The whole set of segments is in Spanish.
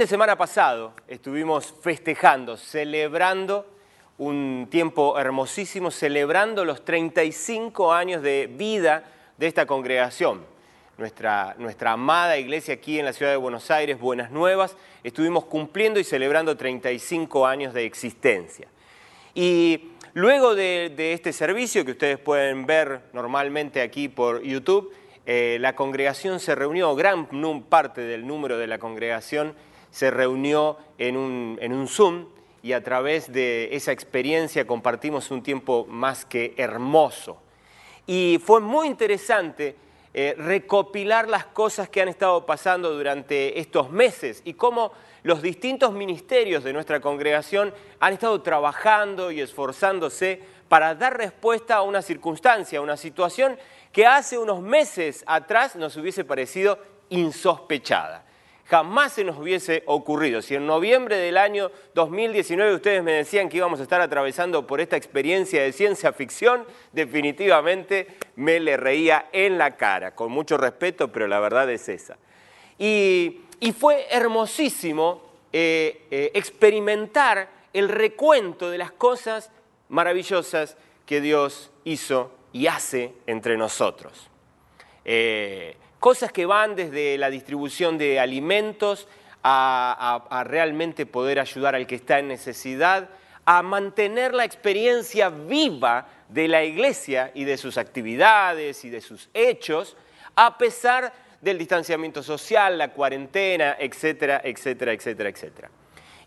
De semana pasado estuvimos festejando, celebrando un tiempo hermosísimo, celebrando los 35 años de vida de esta congregación. Nuestra, nuestra amada iglesia aquí en la ciudad de Buenos Aires, Buenas Nuevas, estuvimos cumpliendo y celebrando 35 años de existencia. Y luego de, este servicio que ustedes pueden ver normalmente aquí por YouTube, eh, la congregación se reunió, gran parte del número de la congregación se reunió en un, en un Zoom y a través de esa experiencia compartimos un tiempo más que hermoso. Y fue muy interesante eh, recopilar las cosas que han estado pasando durante estos meses y cómo los distintos ministerios de nuestra congregación han estado trabajando y esforzándose para dar respuesta a una circunstancia, a una situación que hace unos meses atrás nos hubiese parecido insospechada jamás se nos hubiese ocurrido. Si en noviembre del año 2019 ustedes me decían que íbamos a estar atravesando por esta experiencia de ciencia ficción, definitivamente me le reía en la cara, con mucho respeto, pero la verdad es esa. Y, fue hermosísimo eh, eh, experimentar el recuento de las cosas maravillosas que Dios hizo y hace entre nosotros. Eh, cosas que van desde la distribución de alimentos a, realmente poder ayudar al que está en necesidad, a mantener la experiencia viva de la iglesia y de sus actividades y de sus hechos, a pesar del distanciamiento social, la cuarentena, etcétera, etcétera, etcétera, etcétera.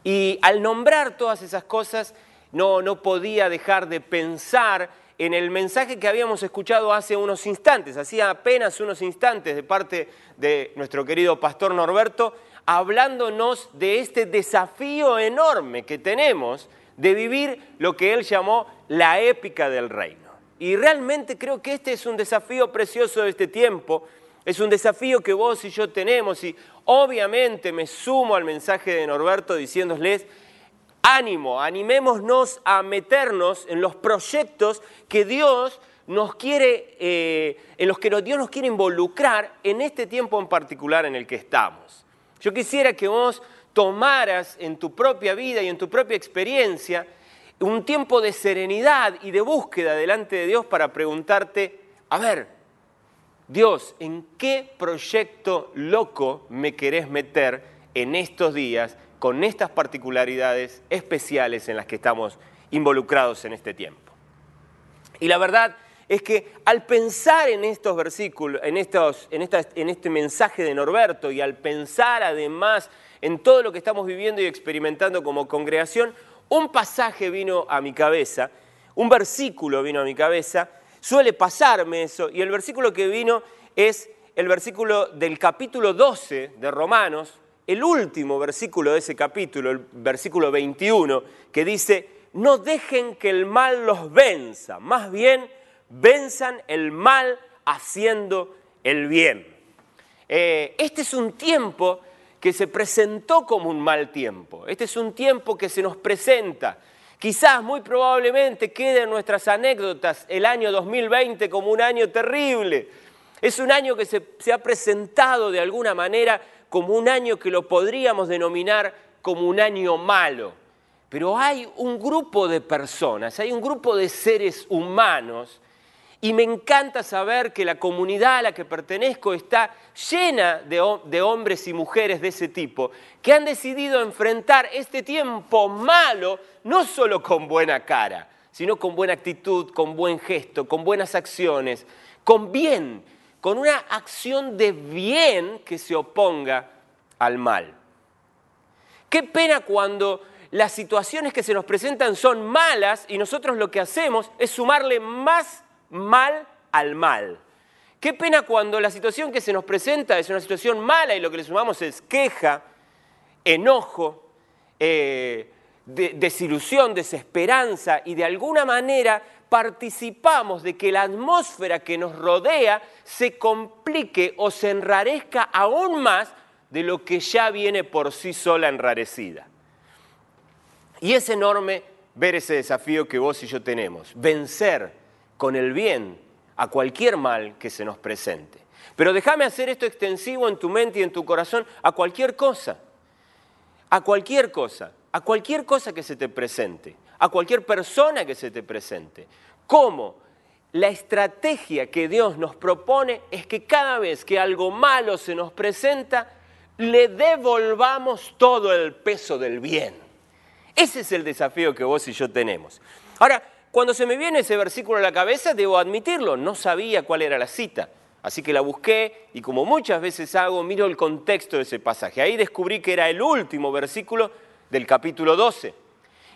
Y al nombrar todas esas cosas, no, no podía dejar de pensar en el mensaje que habíamos escuchado hace unos instantes, hacía apenas unos instantes de parte de nuestro querido pastor Norberto, hablándonos de este desafío enorme que tenemos de vivir lo que él llamó la épica del reino. Y realmente creo que este es un desafío precioso de este tiempo, es un desafío que vos y yo tenemos y obviamente me sumo al mensaje de Norberto diciéndoles, ánimo, animémonos a meternos en los proyectos que Dios nos quiere, eh, en los que Dios nos quiere involucrar en este tiempo en particular en el que estamos. Yo quisiera que vos tomaras en tu propia vida y en tu propia experiencia un tiempo de serenidad y de búsqueda delante de Dios para preguntarte, a ver, Dios, ¿en qué proyecto loco me querés meter en estos días con estas particularidades especiales en las que estamos involucrados en este tiempo? Y la verdad es que al pensar en estos versículos, en, estos, en, esta- en este mensaje de Norberto y al pensar además en todo lo que estamos viviendo y experimentando como congregación, un pasaje vino a mi cabeza, un versículo vino a mi cabeza, suele pasarme eso, y el versículo que vino es el versículo del capítulo 12 de Romanos, el último versículo de ese capítulo, el versículo 21, que dice, no dejen que el mal los venza, más bien venzan el mal haciendo el bien. Eh, este es un tiempo que se presentó como un mal tiempo. Este es un tiempo que se nos presenta. Quizás, muy probablemente, quede en nuestras anécdotas el año 2020 como un año terrible. Es un año que se, se ha presentado de alguna manera como un año que lo podríamos denominar como un año malo. Pero hay un grupo de personas, hay un grupo de seres humanos y me encanta saber que la comunidad a la que pertenezco está llena de, ho- de hombres y mujeres de ese tipo, que han decidido enfrentar este tiempo malo no solo con buena cara, sino con buena actitud, con buen gesto, con buenas acciones, con bien, con una acción de bien que se oponga al mal. Qué pena cuando las situaciones que se nos presentan son malas y nosotros lo que hacemos es sumarle más mal al mal. Qué pena cuando la situación que se nos presenta es una situación mala y lo que le sumamos es queja, enojo, eh, de- desilusión, desesperanza y de alguna manera participamos de que la atmósfera que nos rodea se complique o se enrarezca aún más de lo que ya viene por sí sola enrarecida. Y es enorme ver ese desafío que vos y yo tenemos, vencer con el bien a cualquier mal que se nos presente. Pero déjame hacer esto extensivo en tu mente y en tu corazón a cualquier cosa, a cualquier cosa, a cualquier cosa que se te presente, a cualquier persona que se te presente. ¿Cómo? La estrategia que Dios nos propone es que cada vez que algo malo se nos presenta, le devolvamos todo el peso del bien. Ese es el desafío que vos y yo tenemos. Ahora, cuando se me viene ese versículo a la cabeza, debo admitirlo, no sabía cuál era la cita. Así que la busqué y como muchas veces hago, miro el contexto de ese pasaje. Ahí descubrí que era el último versículo del capítulo 12.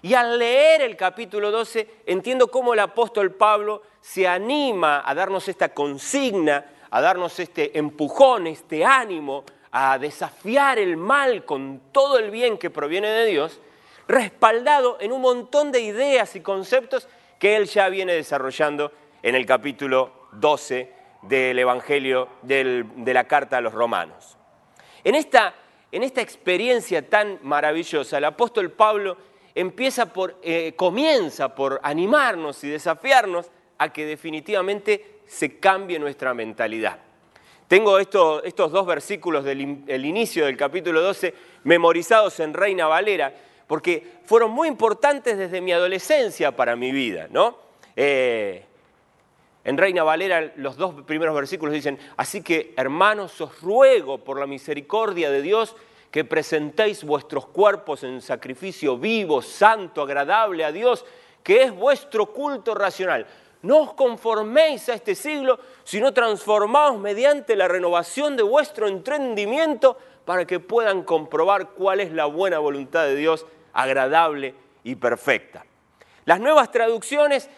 Y al leer el capítulo 12, entiendo cómo el apóstol Pablo se anima a darnos esta consigna, a darnos este empujón, este ánimo, a desafiar el mal con todo el bien que proviene de Dios, respaldado en un montón de ideas y conceptos que él ya viene desarrollando en el capítulo 12 del Evangelio del- de la carta a los romanos. En esta, en esta experiencia tan maravillosa, el apóstol Pablo empieza por, eh, comienza por animarnos y desafiarnos a que definitivamente se cambie nuestra mentalidad. Tengo esto- estos dos versículos del in- el inicio del capítulo 12 memorizados en Reina Valera, porque fueron muy importantes desde mi adolescencia para mi vida, ¿no? Eh, en Reina Valera los dos primeros versículos dicen, así que hermanos os ruego por la misericordia de Dios que presentéis vuestros cuerpos en sacrificio vivo, santo, agradable a Dios, que es vuestro culto racional. No os conforméis a este siglo, sino transformaos mediante la renovación de vuestro entendimiento para que puedan comprobar cuál es la buena voluntad de Dios, agradable y perfecta. Las nuevas traducciones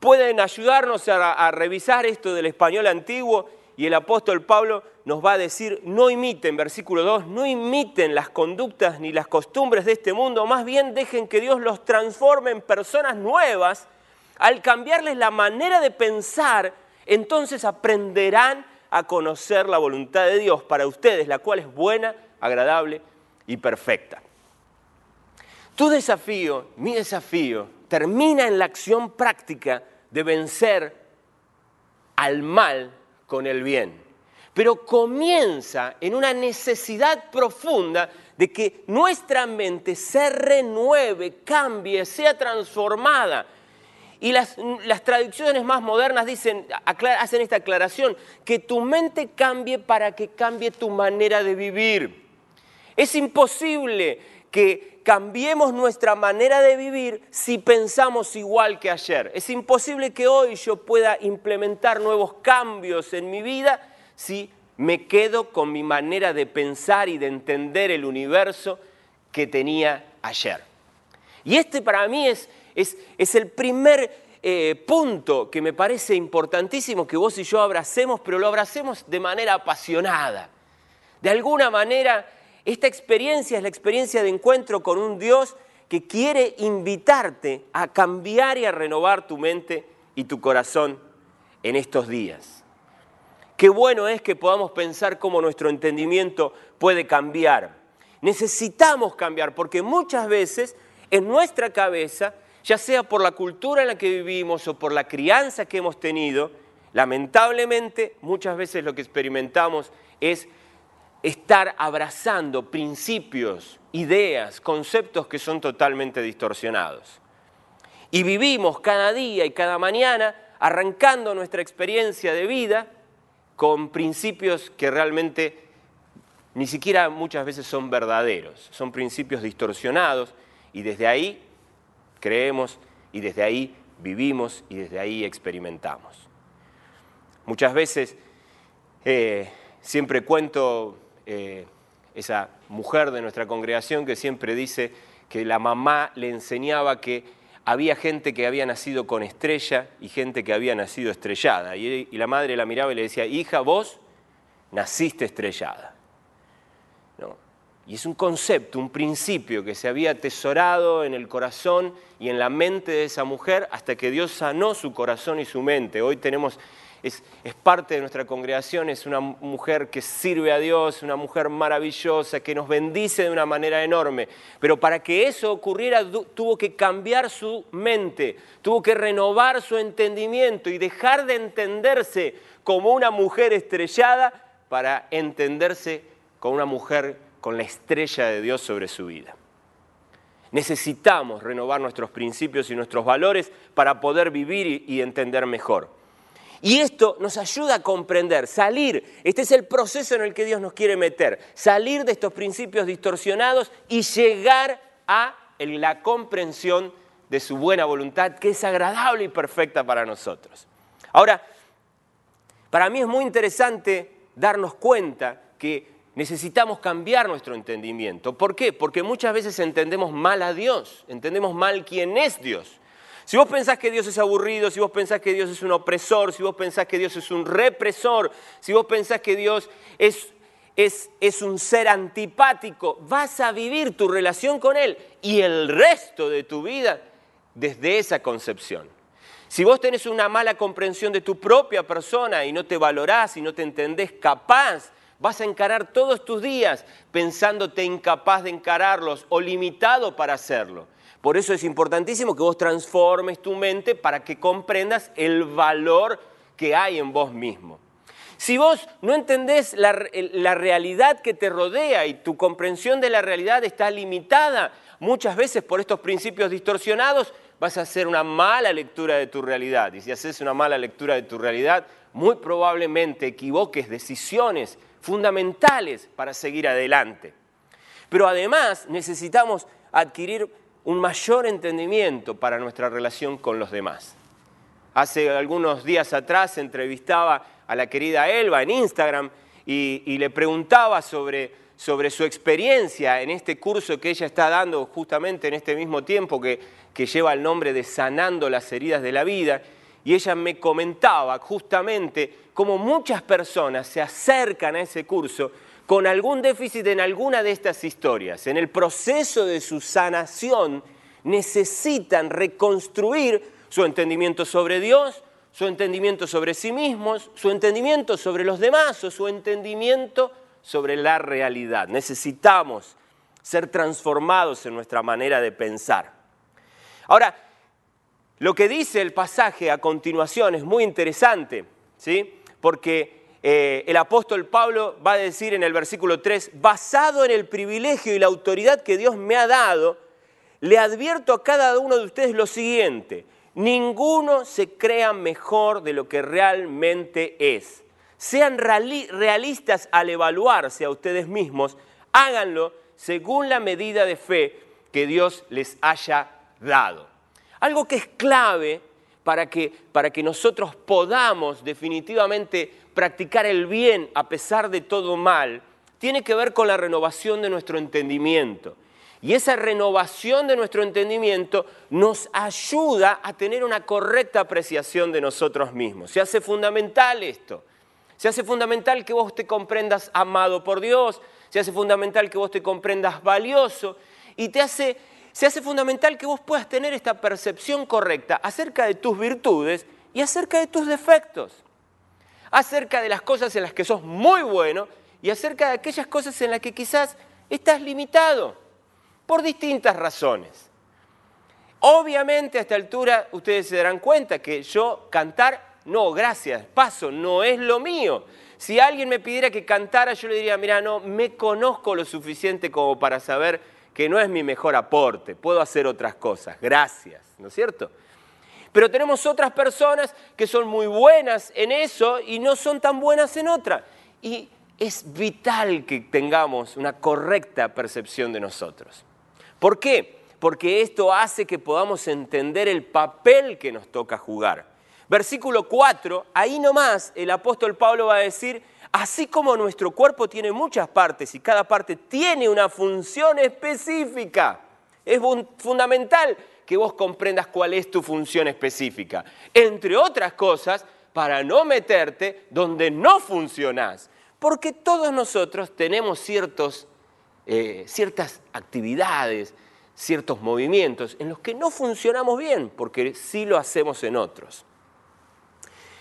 pueden ayudarnos a, a revisar esto del español antiguo y el apóstol Pablo nos va a decir, no imiten, versículo 2, no imiten las conductas ni las costumbres de este mundo, más bien dejen que Dios los transforme en personas nuevas. Al cambiarles la manera de pensar, entonces aprenderán a conocer la voluntad de Dios para ustedes, la cual es buena, agradable y perfecta. Tu desafío, mi desafío, termina en la acción práctica de vencer al mal con el bien. Pero comienza en una necesidad profunda de que nuestra mente se renueve, cambie, sea transformada. Y las, traducciones más modernas dicen, hacen esta aclaración, que tu mente cambie para que cambie tu manera de vivir. Es imposible que cambiemos nuestra manera de vivir si pensamos igual que ayer. Es imposible que hoy yo pueda implementar nuevos cambios en mi vida si me quedo con mi manera de pensar y de entender el universo que tenía ayer. Y este para mí es, es, es el primer eh, punto que me parece importantísimo que vos y yo abracemos, pero lo abracemos de manera apasionada. De alguna manera, esta experiencia es la experiencia de encuentro con un Dios que quiere invitarte a cambiar y a renovar tu mente y tu corazón en estos días. Qué bueno es que podamos pensar cómo nuestro entendimiento puede cambiar. Necesitamos cambiar porque muchas veces en nuestra cabeza, ya sea por la cultura en la que vivimos o por la crianza que hemos tenido, lamentablemente muchas veces lo que experimentamos es estar abrazando principios, ideas, conceptos que son totalmente distorsionados. Y vivimos cada día y cada mañana arrancando nuestra experiencia de vida con principios que realmente ni siquiera muchas veces son verdaderos, son principios distorsionados y desde ahí creemos y desde ahí vivimos y desde ahí experimentamos. Muchas veces eh, siempre cuento eh, esa mujer de nuestra congregación que siempre dice que la mamá le enseñaba que había gente que había nacido con estrella y gente que había nacido estrellada. Y, la madre la miraba y le decía, hija, vos naciste estrellada. ¿No? Y es un concepto, un principio que se había atesorado en el corazón y en la mente de esa mujer hasta que Dios sanó su corazón y su mente. Hoy tenemos es, parte de nuestra congregación, es una mujer que sirve a Dios, una mujer maravillosa, que nos bendice de una manera enorme. Pero para que eso ocurriera tuvo que cambiar su mente, tuvo que renovar su entendimiento y dejar de entenderse como una mujer estrellada para entenderse como una mujer con la estrella de Dios sobre su vida. Necesitamos renovar nuestros principios y nuestros valores para poder vivir y entender mejor. Y esto nos ayuda a comprender, salir, este es el proceso en el que Dios nos quiere meter, salir de estos principios distorsionados y llegar a la comprensión de su buena voluntad, que es agradable y perfecta para nosotros. Ahora, para mí es muy interesante darnos cuenta que necesitamos cambiar nuestro entendimiento. ¿Por qué? Porque muchas veces entendemos mal a Dios, entendemos mal quién es Dios. Si vos pensás que Dios es aburrido, si vos pensás que Dios es un opresor, si vos pensás que Dios es un represor, si vos pensás que Dios es, es, es un ser antipático, vas a vivir tu relación con Él y el resto de tu vida desde esa concepción. Si vos tenés una mala comprensión de tu propia persona y no te valorás y no te entendés capaz, vas a encarar todos tus días pensándote incapaz de encararlos o limitado para hacerlo. Por eso es importantísimo que vos transformes tu mente para que comprendas el valor que hay en vos mismo. Si vos no entendés la, realidad que te rodea y tu comprensión de la realidad está limitada muchas veces por estos principios distorsionados, vas a hacer una mala lectura de tu realidad. Y si haces una mala lectura de tu realidad, muy probablemente equivoques decisiones fundamentales para seguir adelante. Pero además necesitamos adquirir un mayor entendimiento para nuestra relación con los demás. Hace algunos días atrás entrevistaba a la querida Elba en Instagram y, le preguntaba sobre, sobre, su experiencia en este curso que ella está dando justamente en este mismo tiempo que, que lleva el nombre de Sanando las heridas de la vida. Y ella me comentaba justamente cómo muchas personas se acercan a ese curso con algún déficit en alguna de estas historias. En el proceso de su sanación necesitan reconstruir su entendimiento sobre Dios, su entendimiento sobre sí mismos, su entendimiento sobre los demás o su entendimiento sobre la realidad. Necesitamos ser transformados en nuestra manera de pensar. Ahora, lo que dice el pasaje a continuación es muy interesante, ¿sí? Porque eh, el apóstol Pablo va a decir en el versículo 3, basado en el privilegio y la autoridad que Dios me ha dado, le advierto a cada uno de ustedes lo siguiente, ninguno se crea mejor de lo que realmente es. Sean realistas al evaluarse a ustedes mismos, háganlo según la medida de fe que Dios les haya dado. Algo que es clave para que, para que nosotros podamos definitivamente practicar el bien a pesar de todo mal, tiene que ver con la renovación de nuestro entendimiento. Y esa renovación de nuestro entendimiento nos ayuda a tener una correcta apreciación de nosotros mismos. Se hace fundamental esto. Se hace fundamental que vos te comprendas amado por Dios, se hace fundamental que vos te comprendas valioso y te hace, se hace fundamental que vos puedas tener esta percepción correcta acerca de tus virtudes y acerca de tus defectos acerca de las cosas en las que sos muy bueno y acerca de aquellas cosas en las que quizás estás limitado por distintas razones. Obviamente a esta altura ustedes se darán cuenta que yo cantar, no, gracias, paso, no es lo mío. Si alguien me pidiera que cantara, yo le diría, mira, no, me conozco lo suficiente como para saber que no es mi mejor aporte, puedo hacer otras cosas, gracias, ¿no es cierto? Pero tenemos otras personas que son muy buenas en eso y no son tan buenas en otra. Y es vital que tengamos una correcta percepción de nosotros. ¿Por qué? Porque esto hace que podamos entender el papel que nos toca jugar. Versículo 4, ahí nomás el apóstol Pablo va a decir, así como nuestro cuerpo tiene muchas partes y cada parte tiene una función específica, Es fundamental que vos comprendas cuál es tu función específica. Entre otras cosas, para no meterte donde no funcionás. Porque todos nosotros tenemos ciertos, eh, ciertas actividades, ciertos movimientos en los que no funcionamos bien, porque sí lo hacemos en otros.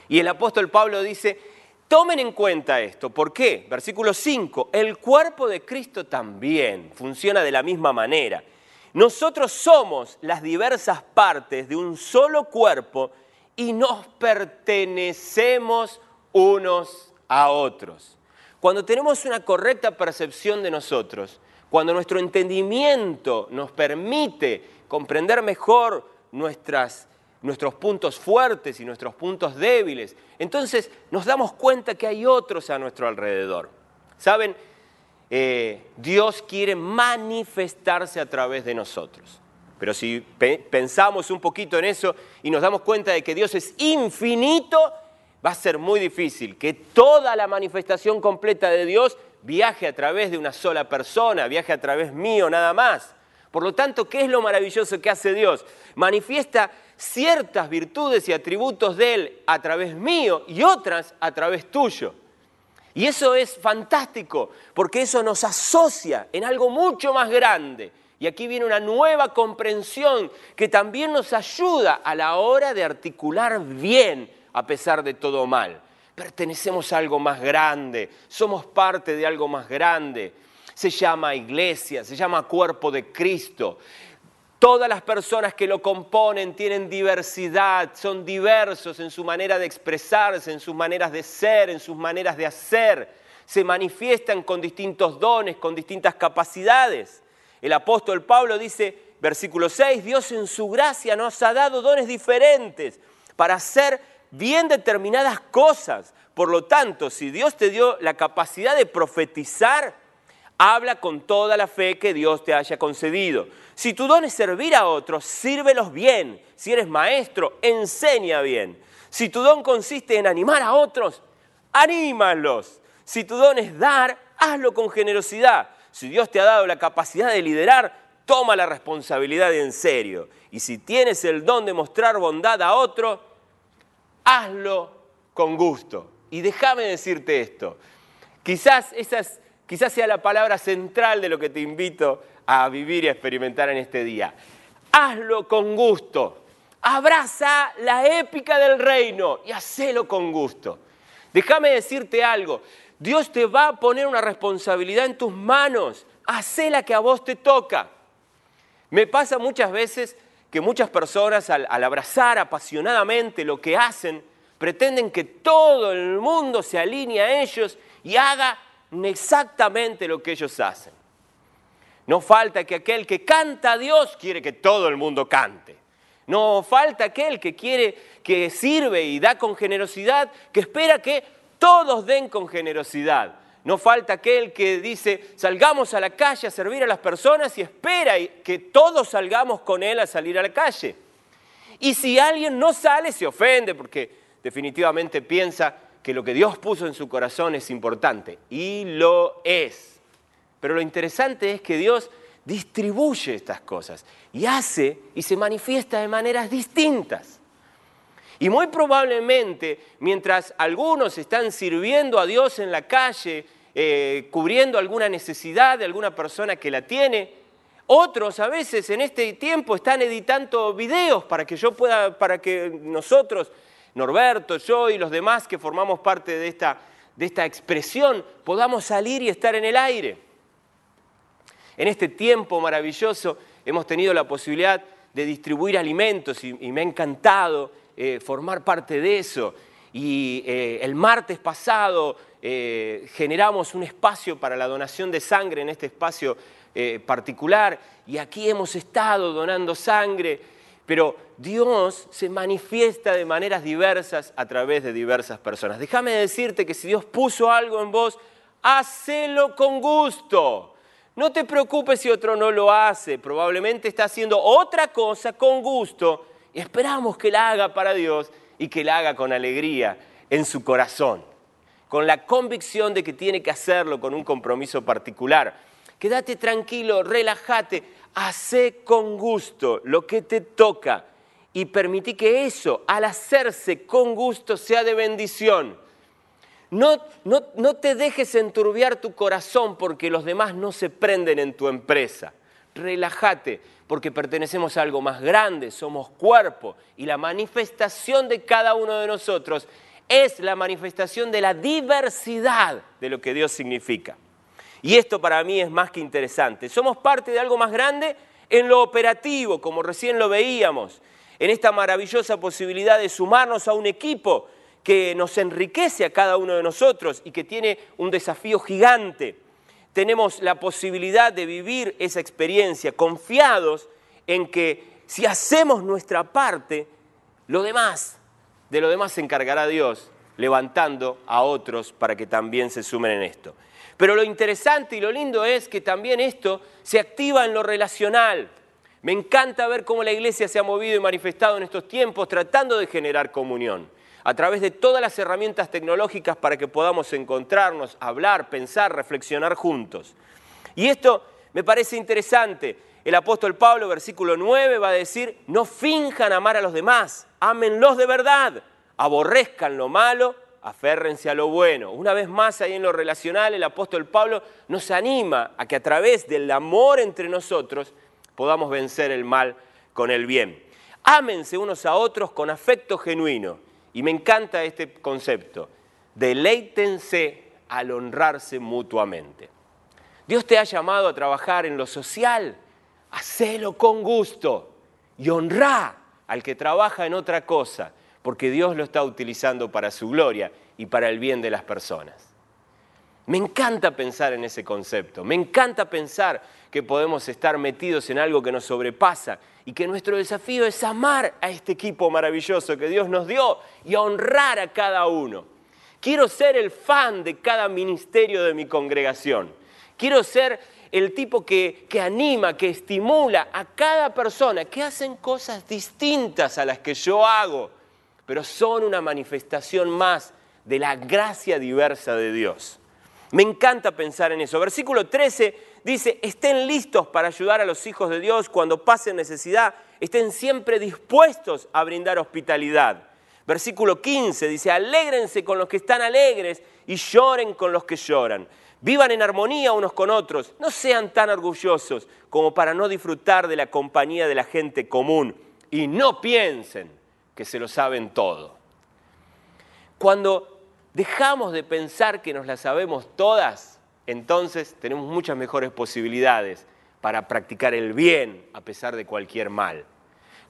Y el apóstol Pablo dice, tomen en cuenta esto. ¿Por qué? Versículo 5, el cuerpo de Cristo también funciona de la misma manera. Nosotros somos las diversas partes de un solo cuerpo y nos pertenecemos unos a otros. Cuando tenemos una correcta percepción de nosotros, cuando nuestro entendimiento nos permite comprender mejor nuestras, nuestros puntos fuertes y nuestros puntos débiles, entonces nos damos cuenta que hay otros a nuestro alrededor. ¿Saben? Eh, Dios quiere manifestarse a través de nosotros. Pero si pe- pensamos un poquito en eso y nos damos cuenta de que Dios es infinito, va a ser muy difícil que toda la manifestación completa de Dios viaje a través de una sola persona, viaje a través mío nada más. Por lo tanto, ¿qué es lo maravilloso que hace Dios? Manifiesta ciertas virtudes y atributos de Él a través mío y otras a través tuyo. Y eso es fantástico, porque eso nos asocia en algo mucho más grande. Y aquí viene una nueva comprensión que también nos ayuda a la hora de articular bien a pesar de todo mal. Pertenecemos a algo más grande, somos parte de algo más grande. Se llama iglesia, se llama cuerpo de Cristo. Todas las personas que lo componen tienen diversidad, son diversos en su manera de expresarse, en sus maneras de ser, en sus maneras de hacer. Se manifiestan con distintos dones, con distintas capacidades. El apóstol Pablo dice, versículo 6, Dios en su gracia nos ha dado dones diferentes para hacer bien determinadas cosas. Por lo tanto, si Dios te dio la capacidad de profetizar, Habla con toda la fe que Dios te haya concedido. Si tu don es servir a otros, sírvelos bien. Si eres maestro, enseña bien. Si tu don consiste en animar a otros, anímalos. Si tu don es dar, hazlo con generosidad. Si Dios te ha dado la capacidad de liderar, toma la responsabilidad en serio. Y si tienes el don de mostrar bondad a otro, hazlo con gusto. Y déjame decirte esto. Quizás esa es- quizás sea la palabra central de lo que te invito a vivir y a experimentar en este día. Hazlo con gusto. Abraza la épica del reino y hacelo con gusto. Déjame decirte algo. Dios te va a poner una responsabilidad en tus manos. Hacela que a vos te toca. Me pasa muchas veces que muchas personas al, al abrazar apasionadamente lo que hacen, pretenden que todo el mundo se alinee a ellos y haga exactamente lo que ellos hacen. No falta que aquel que canta a Dios quiere que todo el mundo cante. No falta aquel que quiere, que sirve y da con generosidad, que espera que todos den con generosidad. No falta aquel que dice, salgamos a la calle a servir a las personas y espera que todos salgamos con él a salir a la calle. Y si alguien no sale, se ofende porque definitivamente piensa que lo que Dios puso en su corazón es importante. Y lo es. Pero lo interesante es que Dios distribuye estas cosas y hace y se manifiesta de maneras distintas. Y muy probablemente, mientras algunos están sirviendo a Dios en la calle, eh, cubriendo alguna necesidad de alguna persona que la tiene, otros a veces en este tiempo están editando videos para que yo pueda, para que nosotros, Norberto, yo y los demás que formamos parte de esta, de esta expresión, podamos salir y estar en el aire. En este tiempo maravilloso hemos tenido la posibilidad de distribuir alimentos y, me ha encantado eh, formar parte de eso. Y eh, el martes pasado eh, generamos un espacio para la donación de sangre en este espacio particular y aquí hemos estado donando sangre, pero Dios se manifiesta de maneras diversas a través de diversas personas. Déjame decirte que si Dios puso algo en vos, hacelo con gusto. No te preocupes si otro no lo hace, probablemente está haciendo otra cosa con gusto y esperamos que la haga para Dios y que la haga con alegría en su corazón, con la convicción de que tiene que hacerlo con un compromiso particular. Quédate tranquilo, relájate, Hacé con gusto lo que te toca y permití que eso, al hacerse con gusto, sea de bendición. No, no, no te dejes enturbiar tu corazón porque los demás no se prenden en tu empresa. Relájate porque pertenecemos a algo más grande, somos cuerpo y la manifestación de cada uno de nosotros es la manifestación de la diversidad de lo que Dios significa. Y esto para mí es más que interesante. Somos parte de algo más grande en lo operativo, como recién lo veíamos, en esta maravillosa posibilidad de sumarnos a un equipo que nos enriquece a cada uno de nosotros y que tiene un desafío gigante. Tenemos la posibilidad de vivir esa experiencia confiados en que si hacemos nuestra parte, lo demás, de lo demás se encargará Dios, levantando a otros para que también se sumen en esto. Pero lo interesante y lo lindo es que también esto se activa en lo relacional. Me encanta ver cómo la iglesia se ha movido y manifestado en estos tiempos tratando de generar comunión a través de todas las herramientas tecnológicas para que podamos encontrarnos, hablar, pensar, reflexionar juntos. Y esto me parece interesante. El apóstol Pablo, versículo 9, va a decir, no finjan amar a los demás, ámenlos de verdad, aborrezcan lo malo, aférrense a lo bueno. Una vez más ahí en lo relacional, el apóstol Pablo nos anima a que a través del amor entre nosotros podamos vencer el mal con el bien. Ámense unos a otros con afecto genuino. Y me encanta este concepto. Deleítense al honrarse mutuamente. Dios te ha llamado a trabajar en lo social. Hacelo con gusto y honra al que trabaja en otra cosa porque Dios lo está utilizando para su gloria y para el bien de las personas. Me encanta pensar en ese concepto, me encanta pensar que podemos estar metidos en algo que nos sobrepasa y que nuestro desafío es amar a este equipo maravilloso que Dios nos dio y honrar a cada uno. Quiero ser el fan de cada ministerio de mi congregación. Quiero ser el tipo que, que, anima, que estimula a cada persona que hacen cosas distintas a las que yo hago pero son una manifestación más de la gracia diversa de Dios. Me encanta pensar en eso. Versículo 13 dice, estén listos para ayudar a los hijos de Dios cuando pasen necesidad, estén siempre dispuestos a brindar hospitalidad. Versículo 15 dice, alégrense con los que están alegres y lloren con los que lloran. Vivan en armonía unos con otros, no sean tan orgullosos como para no disfrutar de la compañía de la gente común y no piensen que se lo saben todo. Cuando dejamos de pensar que nos la sabemos todas, entonces tenemos muchas mejores posibilidades para practicar el bien a pesar de cualquier mal.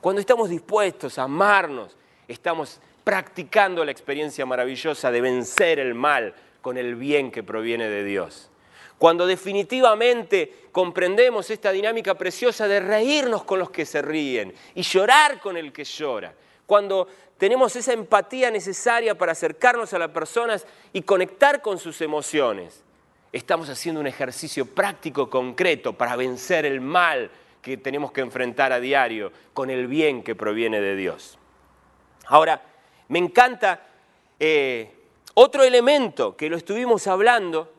Cuando estamos dispuestos a amarnos, estamos practicando la experiencia maravillosa de vencer el mal con el bien que proviene de Dios. Cuando definitivamente comprendemos esta dinámica preciosa de reírnos con los que se ríen y llorar con el que llora, cuando tenemos esa empatía necesaria para acercarnos a las personas y conectar con sus emociones. Estamos haciendo un ejercicio práctico, concreto, para vencer el mal que tenemos que enfrentar a diario con el bien que proviene de Dios. Ahora, me encanta eh, otro elemento que lo estuvimos hablando,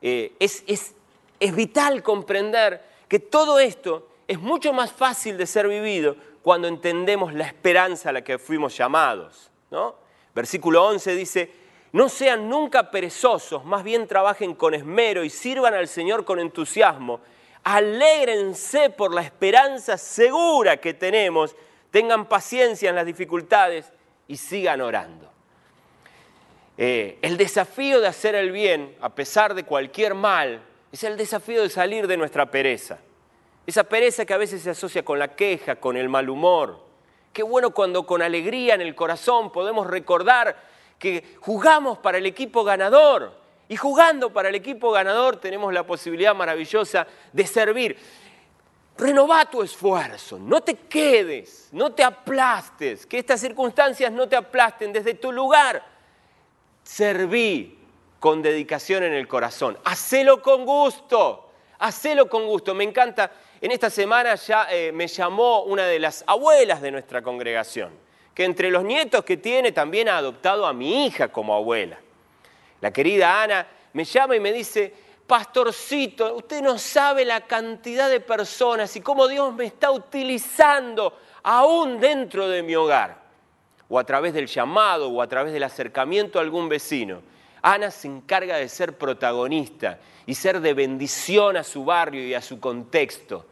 eh, es, es vital comprender que todo esto es mucho más fácil de ser vivido cuando entendemos la esperanza a la que fuimos llamados. ¿no? Versículo 11 dice, no sean nunca perezosos, más bien trabajen con esmero y sirvan al Señor con entusiasmo. Alégrense por la esperanza segura que tenemos, tengan paciencia en las dificultades y sigan orando. Eh, el desafío de hacer el bien, a pesar de cualquier mal, es el desafío de salir de nuestra pereza. Esa pereza que a veces se asocia con la queja, con el mal humor. Qué bueno cuando con alegría en el corazón podemos recordar que jugamos para el equipo ganador. Y jugando para el equipo ganador tenemos la posibilidad maravillosa de servir. Renová tu esfuerzo, no te quedes, no te aplastes, que estas circunstancias no te aplasten desde tu lugar. Serví con dedicación en el corazón, hacelo con gusto, hacelo con gusto. Me encanta en esta semana ya eh, me llamó una de las abuelas de nuestra congregación, que entre los nietos que tiene también ha adoptado a mi hija como abuela. La querida Ana me llama y me dice, pastorcito, usted no sabe la cantidad de personas y cómo Dios me está utilizando aún dentro de mi hogar, o a través del llamado, o a través del acercamiento a algún vecino. Ana se encarga de ser protagonista y ser de bendición a su barrio y a su contexto.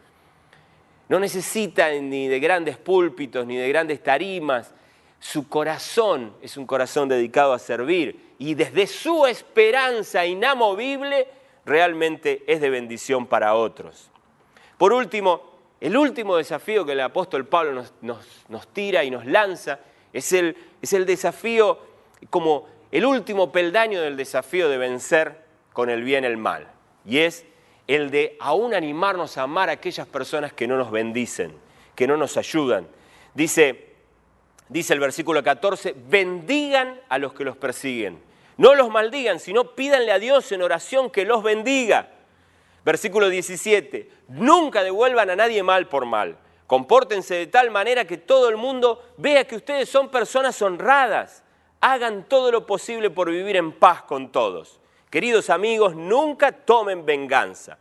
No necesita ni de grandes púlpitos ni de grandes tarimas. Su corazón es un corazón dedicado a servir y desde su esperanza inamovible realmente es de bendición para otros. Por último, el último desafío que el apóstol Pablo nos, nos- nos tira y nos lanza es el, es el desafío como el último peldaño del desafío de vencer con el bien el mal. Y es el de aún animarnos a amar a aquellas personas que no nos bendicen, que no nos ayudan. Dice, dice el versículo 14, bendigan a los que los persiguen. No los maldigan, sino pídanle a Dios en oración que los bendiga. Versículo 17, nunca devuelvan a nadie mal por mal. Compórtense de tal manera que todo el mundo vea que ustedes son personas honradas. Hagan todo lo posible por vivir en paz con todos. Queridos amigos, nunca tomen venganza.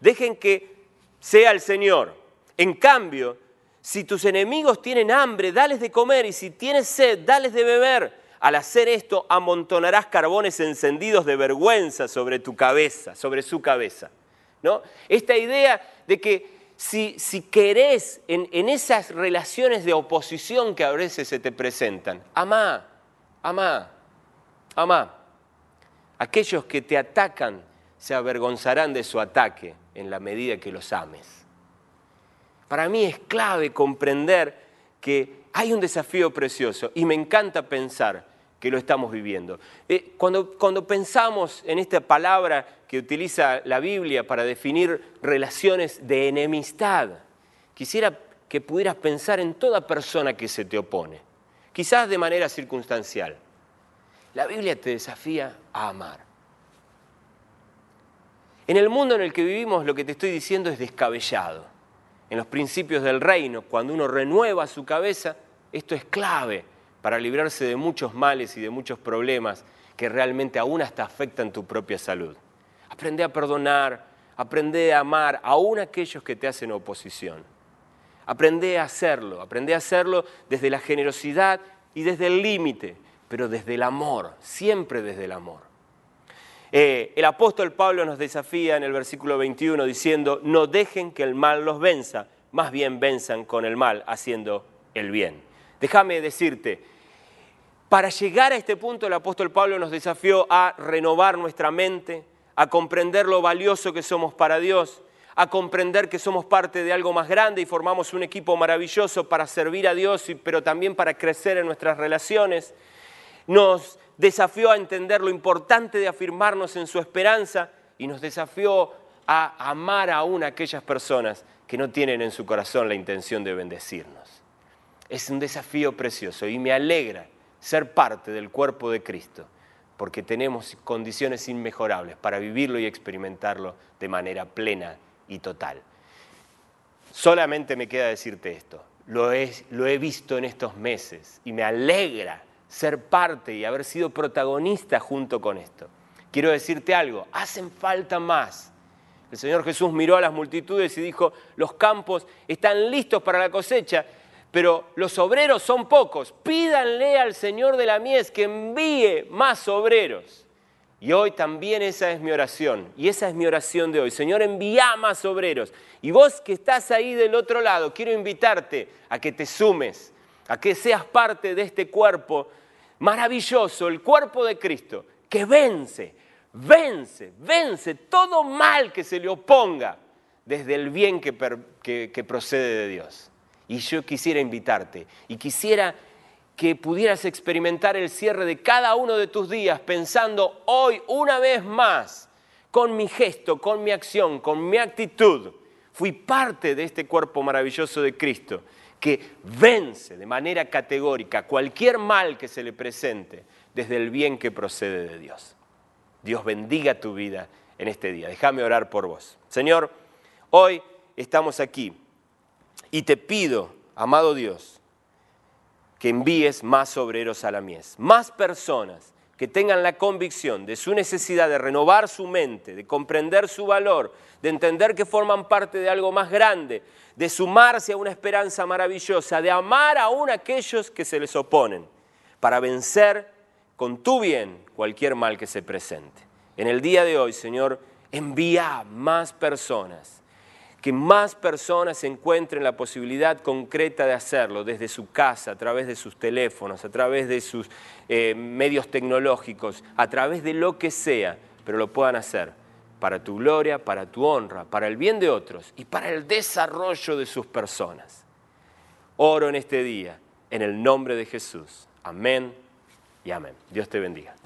Dejen que sea el Señor. En cambio, si tus enemigos tienen hambre, dales de comer, y si tienes sed, dales de beber. Al hacer esto, amontonarás carbones encendidos de vergüenza sobre tu cabeza, sobre su cabeza. ¿no? Esta idea de que si, si querés en, en esas relaciones de oposición que a veces se te presentan, amá, amá, amá. Aquellos que te atacan se avergonzarán de su ataque en la medida que los ames. Para mí es clave comprender que hay un desafío precioso y me encanta pensar que lo estamos viviendo. Eh, cuando, cuando pensamos en esta palabra que utiliza la Biblia para definir relaciones de enemistad, quisiera que pudieras pensar en toda persona que se te opone, quizás de manera circunstancial. La Biblia te desafía a amar. En el mundo en el que vivimos lo que te estoy diciendo es descabellado. En los principios del reino, cuando uno renueva su cabeza, esto es clave para librarse de muchos males y de muchos problemas que realmente aún hasta afectan tu propia salud. Aprende a perdonar, aprende a amar aún a aquellos que te hacen oposición. Aprende a hacerlo, aprende a hacerlo desde la generosidad y desde el límite, pero desde el amor, siempre desde el amor. Eh, el apóstol Pablo nos desafía en el versículo 21 diciendo, no dejen que el mal los venza, más bien venzan con el mal haciendo el bien. Déjame decirte, para llegar a este punto el apóstol Pablo nos desafió a renovar nuestra mente, a comprender lo valioso que somos para Dios, a comprender que somos parte de algo más grande y formamos un equipo maravilloso para servir a Dios, pero también para crecer en nuestras relaciones. Nos desafió a entender lo importante de afirmarnos en su esperanza y nos desafió a amar aún a aquellas personas que no tienen en su corazón la intención de bendecirnos. Es un desafío precioso y me alegra ser parte del cuerpo de Cristo, porque tenemos condiciones inmejorables para vivirlo y experimentarlo de manera plena y total. Solamente me queda decirte esto, lo he, lo he visto en estos meses y me alegra ser parte y haber sido protagonista junto con esto. Quiero decirte algo, hacen falta más. El Señor Jesús miró a las multitudes y dijo, los campos están listos para la cosecha, pero los obreros son pocos. Pídanle al Señor de la mies que envíe más obreros. Y hoy también esa es mi oración. Y esa es mi oración de hoy. Señor, envía más obreros. Y vos que estás ahí del otro lado, quiero invitarte a que te sumes, a que seas parte de este cuerpo maravilloso, el cuerpo de Cristo, que vence, vence, vence todo mal que se le oponga desde el bien que, procede de Dios. Y yo quisiera invitarte y quisiera que pudieras experimentar el cierre de cada uno de tus días pensando hoy una vez más, con mi gesto, con mi acción, con mi actitud, fui parte de este cuerpo maravilloso de Cristo que vence de manera categórica cualquier mal que se le presente desde el bien que procede de Dios. Dios bendiga tu vida en este día. Déjame orar por vos. Señor, hoy estamos aquí y te pido, amado Dios, que envíes más obreros a la mies, más personas que tengan la convicción de su necesidad de renovar su mente, de comprender su valor, de entender que forman parte de algo más grande, de sumarse a una esperanza maravillosa, de amar aún a aquellos que se les oponen, para vencer con tu bien cualquier mal que se presente. En el día de hoy, Señor, envía más personas que más personas encuentren la posibilidad concreta de hacerlo desde su casa, a través de sus teléfonos, a través de sus eh, medios tecnológicos, a través de lo que sea, pero lo puedan hacer para tu gloria, para tu honra, para el bien de otros y para el desarrollo de sus personas. Oro en este día, en el nombre de Jesús. Amén y amén. Dios te bendiga.